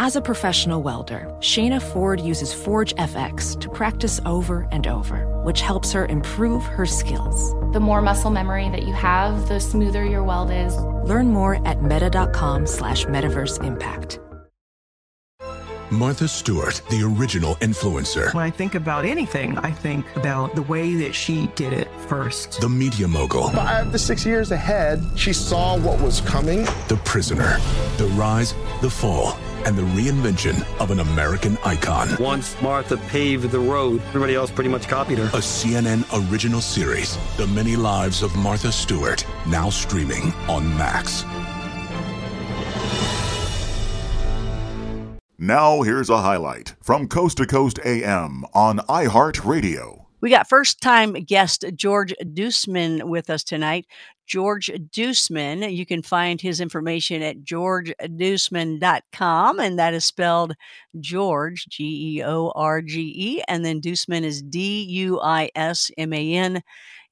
As a professional welder, Shayna Ford uses Forge FX to practice over and over, which helps her improve her skills. The more muscle memory that you have, the smoother your weld is. Learn more at meta.com slash metaverse impact. Martha Stewart, the original influencer. When I think about anything, I think about the way that she did it first. The media mogul. Five to six years ahead, she saw what was coming. The prisoner. The rise, the fall, and the reinvention of an American icon. Once Martha paved the road, everybody else pretty much copied her. A CNN original series, The Many Lives of Martha Stewart, now streaming on Max. Now, here's a highlight from Coast to Coast AM on iHeartRadio. We got first time guest George Duisman with us tonight. George Duisman, you can find his information at georgeduisman.com, and that is spelled George, G E O R G E, and then Duisman is D U I S M A N.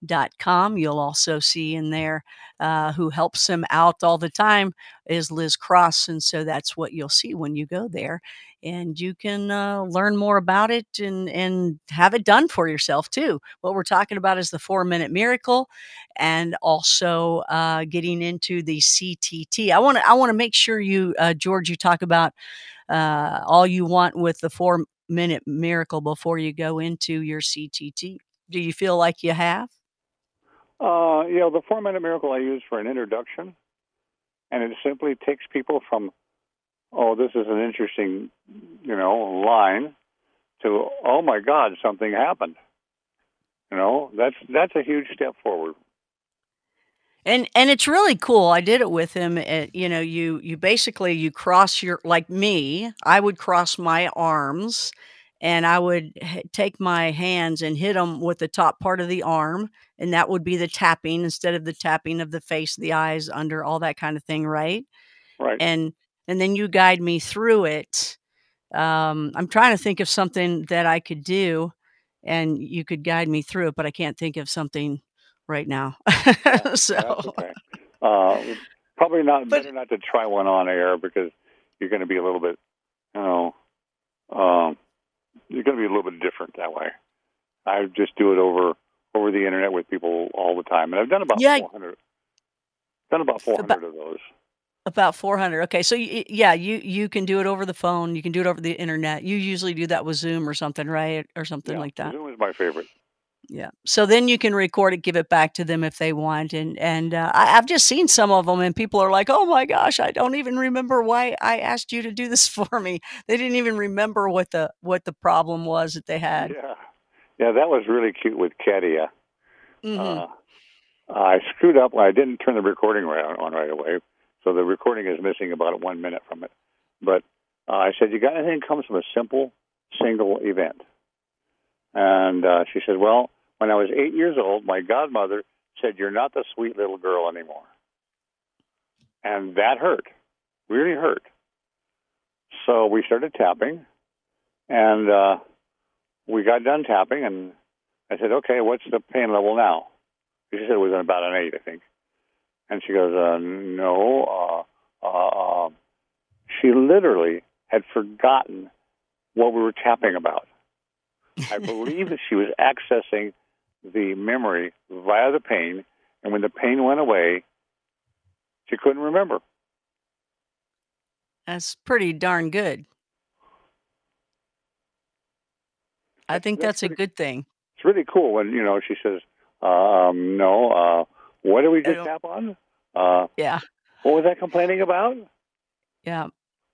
Dot com. You'll also see in there uh, who helps him out all the time is Liz Cross. And so that's what you'll see when you go there. And you can uh, learn more about it and, and have it done for yourself too. What we're talking about is the four minute miracle and also uh, getting into the CTT. I want to I want to make sure you, uh, George, you talk about uh, all you want with the four minute miracle before you go into your CTT. Do you feel like you have? Uh, you know, the four minute miracle I use for an introduction, and it simply takes people from, oh, this is an interesting, you know, line, to, oh my God, something happened. You know, that's that's a huge step forward. And and it's really cool. I did it with him. At, you know, you you basically you cross your like me. I would cross my arms and I would take my hands and hit them with the top part of the arm, and that would be the tapping instead of the tapping of the face, the eyes, under all that kind of thing, right? Right. And and then you guide me through it. Um, I'm trying to think of something that I could do, and you could guide me through it, but I can't think of something right now. so okay. uh, probably not but, better not to try one on air because you're going to be a little bit, you know. Um, you're going to be a little bit different that way. I just do it over over the internet with people all the time, and I've done about yeah. 400. Done about 400 about, of those. About 400. Okay, so yeah, you you can do it over the phone. You can do it over the internet. You usually do that with Zoom or something, right, or something yeah, like that. Zoom is my favorite. Yeah. So then you can record it, give it back to them if they want, and and uh, I, have just seen some of them, and people are like, "Oh my gosh, I don't even remember why I asked you to do this for me." They didn't even remember what the what the problem was that they had. Yeah, yeah, that was really cute with Katia. Mm-hmm. Uh, I screwed up. I didn't turn the recording right on right away, so the recording is missing about one minute from it. But uh, I said, "You got anything comes from a simple single event?" And uh, she said, "Well." When I was eight years old, my godmother said, You're not the sweet little girl anymore. And that hurt, really hurt. So we started tapping, and uh, we got done tapping, and I said, Okay, what's the pain level now? She said it was about an eight, I think. And she goes, uh, No. Uh, uh, she literally had forgotten what we were tapping about. I believe that she was accessing the memory via the pain, and when the pain went away, she couldn't remember. That's pretty darn good. I think that's, that's a good thing. It's really cool when you know she says, um, "No, uh, what did we just tap on?" Uh, yeah. What was I complaining about? Yeah,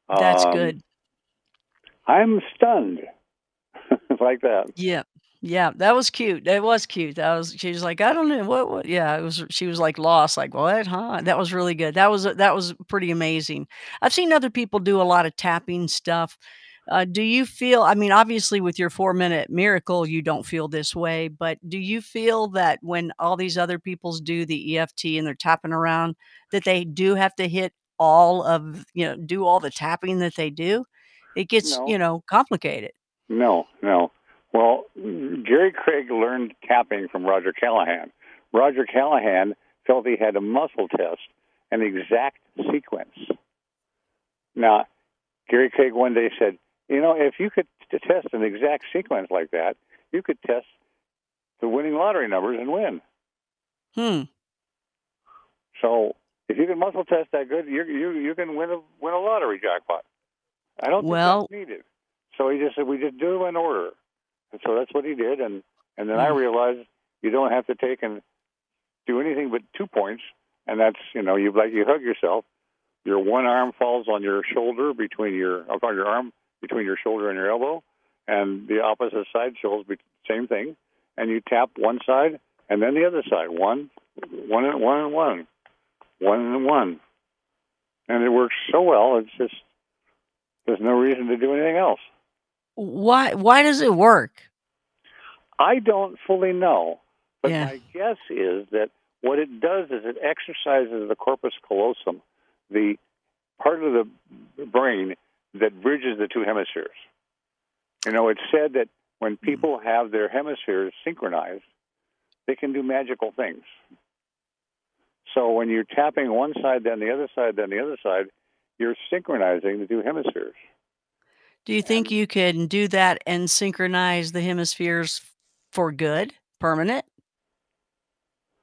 that's um, good. I'm stunned, like that. Yeah, yeah, that was cute. That was cute. That was she was like, I don't know what what yeah, it was she was like lost, like, what, huh? That was really good. That was that was pretty amazing. I've seen other people do a lot of tapping stuff. Uh, do you feel I mean, obviously with your four minute miracle, you don't feel this way, but do you feel that when all these other peoples do the EFT and they're tapping around, that they do have to hit all of you know, do all the tapping that they do? It gets, No. you know, complicated. No, no. Well, Gary Craig learned tapping from Roger Callahan. Roger Callahan felt he had a muscle test an exact sequence. Now, Gary Craig one day said, "You know, if you could t- test an exact sequence like that, you could test the winning lottery numbers and win." Hmm. So, if you can muscle test that good, you you you can win a win a lottery jackpot. I don't Well- think that's needed. So he just said we just do them in order, and so that's what he did. And and then I Mm. realized you don't have to take and do anything but two points, and that's you know you like you hug yourself. Your one arm falls on your shoulder between your on your arm between your shoulder and your elbow, and the opposite side shows be- same thing. And you tap one side and then the other side. One, one, and one, and one, one and one, and it works so well. It's just there's no reason to do anything else. Why why does it work? I don't fully know, but Yeah. my guess is that what it does is it exercises the corpus callosum, the part of the brain that bridges the two hemispheres. You know, it's said that when people have their hemispheres synchronized, they can do magical things. So when you're tapping one side, then the other side, then the other side, you're synchronizing the two hemispheres. Do you think you can do that and synchronize the hemispheres for good, permanent?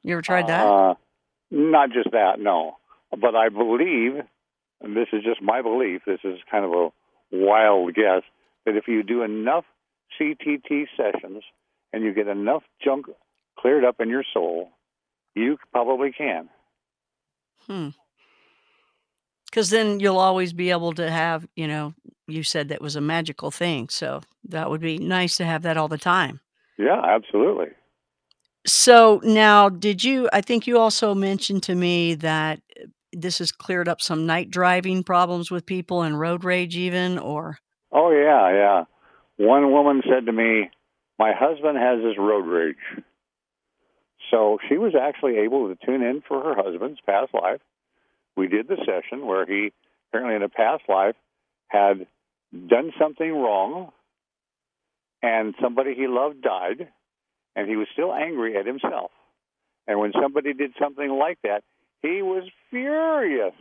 You ever tried that? Uh, not just that, no. But I believe, and this is just my belief, this is kind of a wild guess, that if you do enough CTT sessions and you get enough junk cleared up in your soul, you probably can. Hmm. Because then you'll always be able to have, you know, you said that was a magical thing. So that would be nice to have that all the time. Yeah, absolutely. So now, did you? I think you also mentioned to me that this has cleared up some night driving problems with people and road rage, even, or Oh, yeah, yeah. One woman said to me, My husband has this road rage. So she was actually able to tune in for her husband's past life. We did the session where he apparently in a past life had done something wrong and somebody he loved died and he was still angry at himself. And when somebody did something like that, he was furious.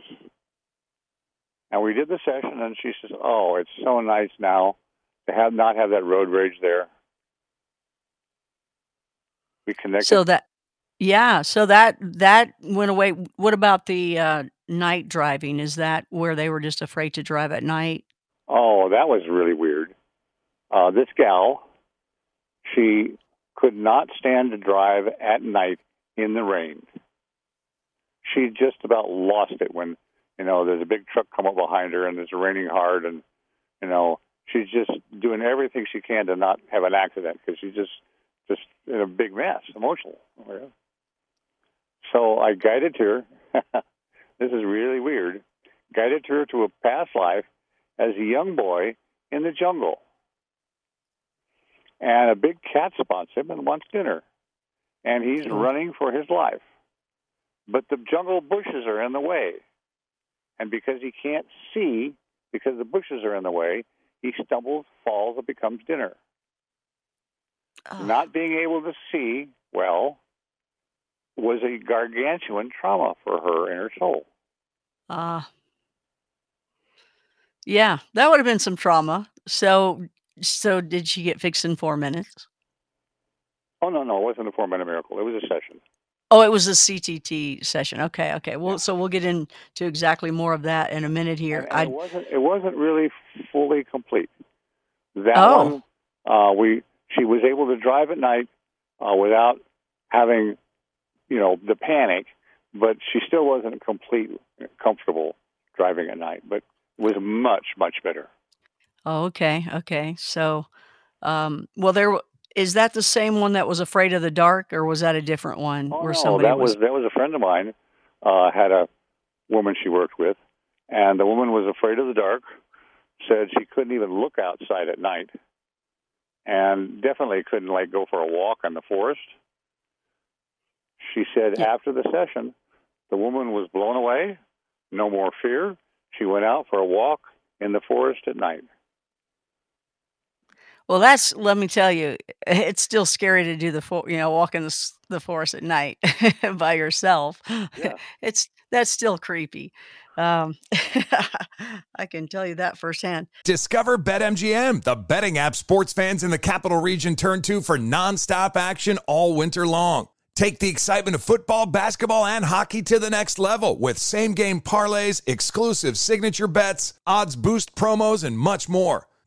And we did the session and she says, "Oh, it's so nice now to have not have that road rage there." We connected so that, yeah, so that that went away. What about the uh, night driving? Is that where they were just afraid to drive at night? Oh, that was really weird. Uh, this gal, she could not stand to drive at night in the rain. She just about lost it when, you know, there's a big truck come up behind her and it's raining hard and, you know, she's just doing everything she can to not have an accident because she's just, just in a big mess, emotional. Oh, so I guided her. this is really weird. Guided her to a past life as a young boy in the jungle. And a big cat spots him and wants dinner. And he's running for his life. But the jungle bushes are in the way. And because he can't see, because the bushes are in the way, he stumbles, falls, and becomes dinner. Not being able to see well was a gargantuan trauma for her in her soul. Ah. yeah, that would have been some trauma. So, so did she get fixed in four minutes? Oh no, no, it wasn't a four minute miracle. It was a session. Oh, it was a CTT session. Okay, okay. Well, so we'll get into exactly more of that in a minute here. And I it wasn't it wasn't really fully complete. That Oh. one uh, we she was able to drive at night uh, without having, you know, the panic, but she still wasn't complete comfortable driving at night, but was much much better. Oh, okay, okay. So, um, well, there is that the same one that was afraid of the dark, or was that a different one Oh where somebody that was that was a friend of mine. Uh, had a woman she worked with, and the woman was afraid of the dark. Said she couldn't even look outside at night, and definitely couldn't like go for a walk in the forest. She said Yeah. after the session, the woman was blown away. No more fear. She went out for a walk in the forest at night. Well, that's let me tell you, it's still scary to do the for, you know walk in the s- the forest at night by yourself. Yeah. It's that's still creepy. Um, I can tell you that firsthand. Discover BetMGM, the betting app sports fans in the capital region turn to for nonstop action all winter long. Take the excitement of football, basketball, and hockey to the next level with same game parlays, exclusive signature bets, odds boost promos, and much more.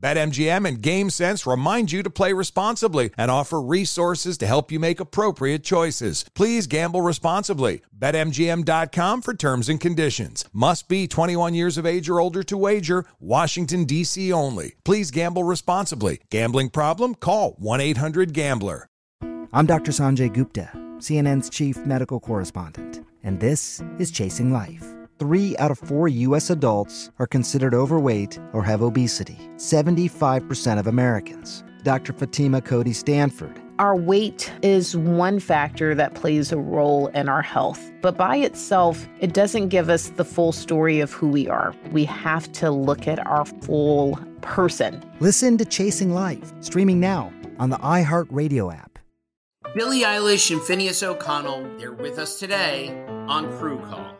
BetMGM and GameSense remind you to play responsibly and offer resources to help you make appropriate choices. Please gamble responsibly. BetMGM.com for terms and conditions. Must be 21 years of age or older to wager. Washington, D.C. only. Please gamble responsibly. Gambling problem? Call 1 800 Gambler. I'm Dr. Sanjay Gupta, CNN's chief medical correspondent, and this is Chasing Life. Three out of four U.S. adults are considered overweight or have obesity, 75% of Americans. Dr. Fatima Cody Stanford. Our weight is one factor that plays a role in our health, but by itself, it doesn't give us the full story of who we are. We have to look at our full person. Listen to Chasing Life, streaming now on the iHeartRadio app. Billie Eilish and Finneas O'Connell, they're with us today on Crew Call.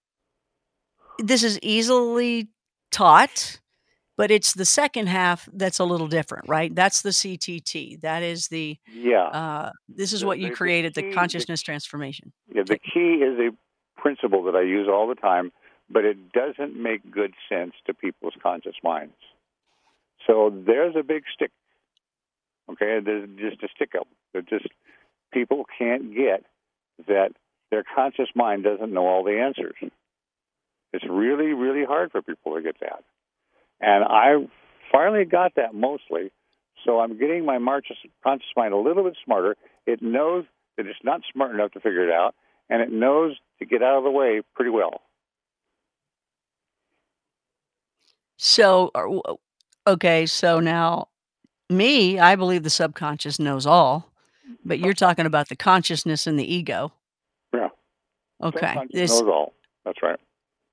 this is easily taught, but it's the second half that's a little different, right? That's the CTT. That is the Yeah. uh, this is The- what you the- created, the key- the- consciousness transformation. Yeah, the key is a principle that I use all the time, but it doesn't make good sense to people's conscious minds. So there's a big stick. Okay, there's just a stick up. That just people can't get that their conscious mind doesn't know all the answers. It's really, really hard for people to get that. And I finally got that mostly. So I'm getting my conscious mind a little bit smarter. It knows that it's not smart enough to figure it out, and it knows to get out of the way pretty well. So, uh, okay, so now me, I believe the subconscious knows all, but you're talking about the consciousness and the ego. Yeah. Okay. This, knows all. That's right.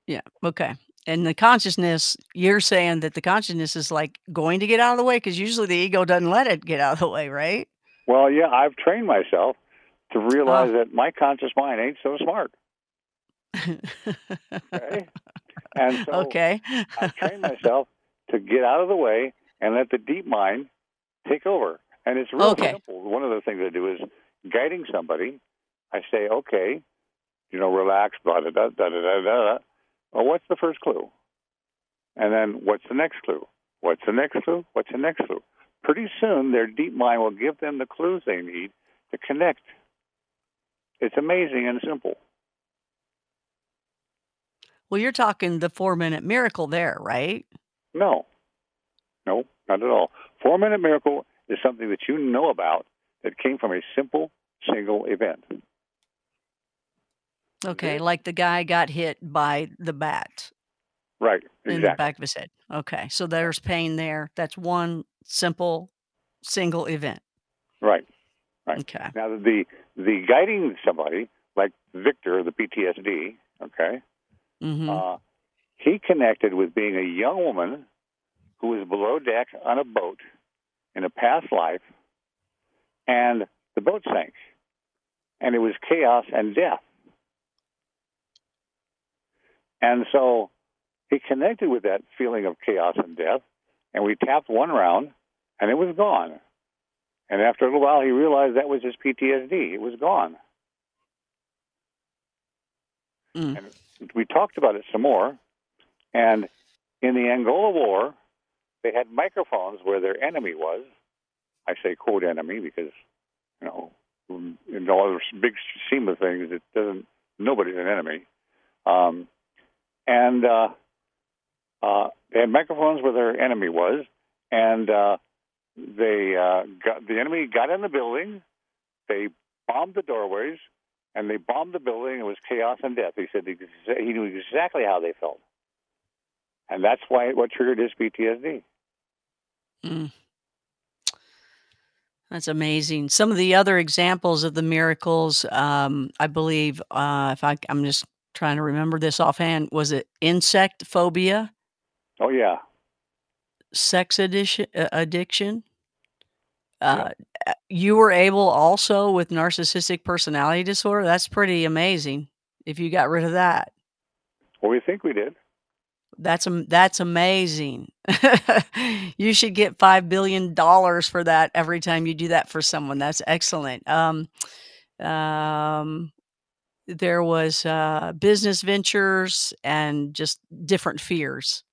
Yeah. Okay. And the consciousness, you're saying that the consciousness is like going to get out of the way because usually the ego doesn't let it get out of the way, right? Well, yeah, I've trained myself to oh. realize Oh. that my conscious mind ain't so smart. Okay. And so okay. I've trained myself to get out of the way and let the deep mind take over. And it's real Okay. simple. One of the things I do is guiding somebody. I say, okay, you know, relax, blah, da, da, da, da, da, da. Well, what's the first clue? And then what's the next clue? What's the next clue? What's the next clue? Pretty soon, their deep mind will give them the clues they need to connect. It's amazing and simple. Well, you're talking the four minute miracle there, right? No, no, not at all. Four minute miracle is something that you know about that came from a simple single event. Okay. Like the guy got hit by the bat. Right. Exactly. In the back of his head. Okay. So there's pain there. That's one simple single event. Right. Right. Okay. Now the the guiding somebody like Victor, the PTSD. Okay. Mm-hmm. Uh, he connected with being a young woman who was below deck on a boat in a past life, and the boat sank, and it was chaos and death. And so he connected with that feeling of chaos and death, and we tapped one round, and it was gone. And after a little while, he realized that was his PTSD. It was gone. Mm. And we talked about it some more. And in the Angola War, they had microphones where their enemy was. I say quote enemy because, you know, in all the big scheme of things, it doesn't. Nobody's an enemy. Um, and uh, uh, they had microphones where their enemy was, and uh, they uh, got the enemy got in the building. They bombed the doorways, and they bombed the building. It was chaos and death. He said exa- he knew exactly how they felt, and that's why what triggered his PTSD. Mm. That's amazing. Some of the other examples of the miracles, um, I believe, uh, if I, I'm just trying to remember this offhand, was it insect phobia, Oh yeah, sex addiction, uh, addiction? Uh, uh, You were able also with narcissistic personality disorder. That's pretty amazing. If you got rid of that, well we think we did. that's am- that's amazing. you should get five billion dollars for that every time you do that for someone. That's excellent. Um, um, there was uh, business ventures and just different fears,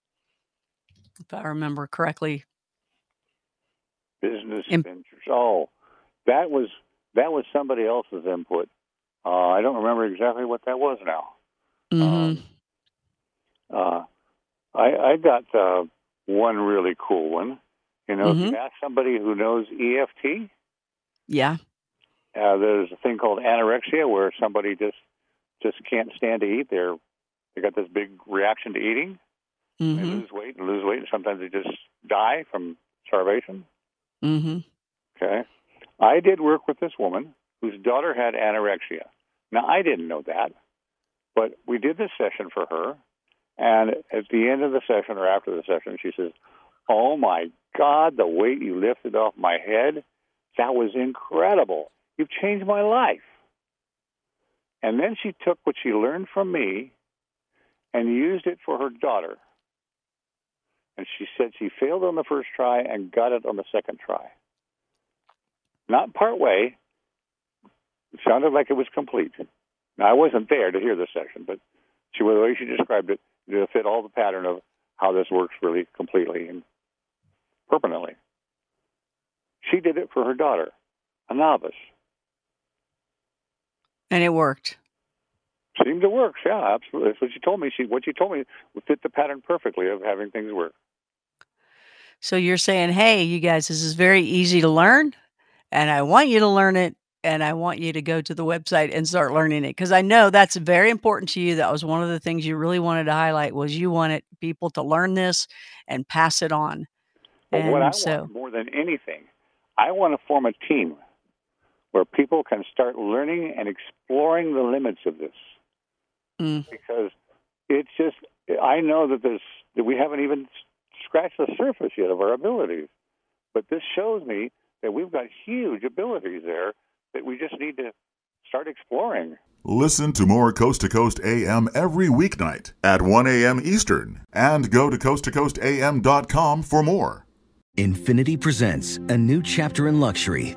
if I remember correctly. Business Im- ventures. Oh, that was that was somebody else's input. Uh, I don't remember exactly what that was now. Mhm. Uh, I, I got uh, one really cool one. You know, if Mhm. you ask somebody who knows EFT, Yeah. uh, there's a thing called anorexia where somebody just just can't stand to eat. They're they got this big reaction to eating. They hmm lose weight and lose weight, and sometimes they just die from starvation. Mm-hmm. Okay. I did work with this woman whose daughter had anorexia. Now, I didn't know that, but we did this session for her. And at the end of the session or after the session, she says, Oh my God, the weight you lifted off my head, that was incredible. You've changed my life. And then she took what she learned from me and used it for her daughter. And she said she failed on the first try and got it on the second try not part way. It sounded like it was complete. Now I wasn't there to hear the session, but she the way she described it, it fit all the pattern of how this works really completely and permanently. She did it for her daughter, a novice. And it worked. Seemed to work, yeah, absolutely. That's what she told me. She what she told me fit the pattern perfectly of having things work. So you're saying, hey, you guys, this is very easy to learn, and I want you to learn it, and I want you to go to the website and start learning it because I know that's very important to you. That was one of the things you really wanted to highlight was you wanted people to learn this and pass it on. But and what I so, want more than anything, I want to form a team where people can start learning and exploring the limits of this. Mm. Because it's just, I know that there's that we haven't even scratched the surface yet of our abilities. But this shows me that we've got huge abilities there that we just need to start exploring. Listen to more Coast to Coast AM every weeknight at 1 a.m. Eastern and go to coasttocoastam.com for more. Infiniti presents a new chapter in luxury,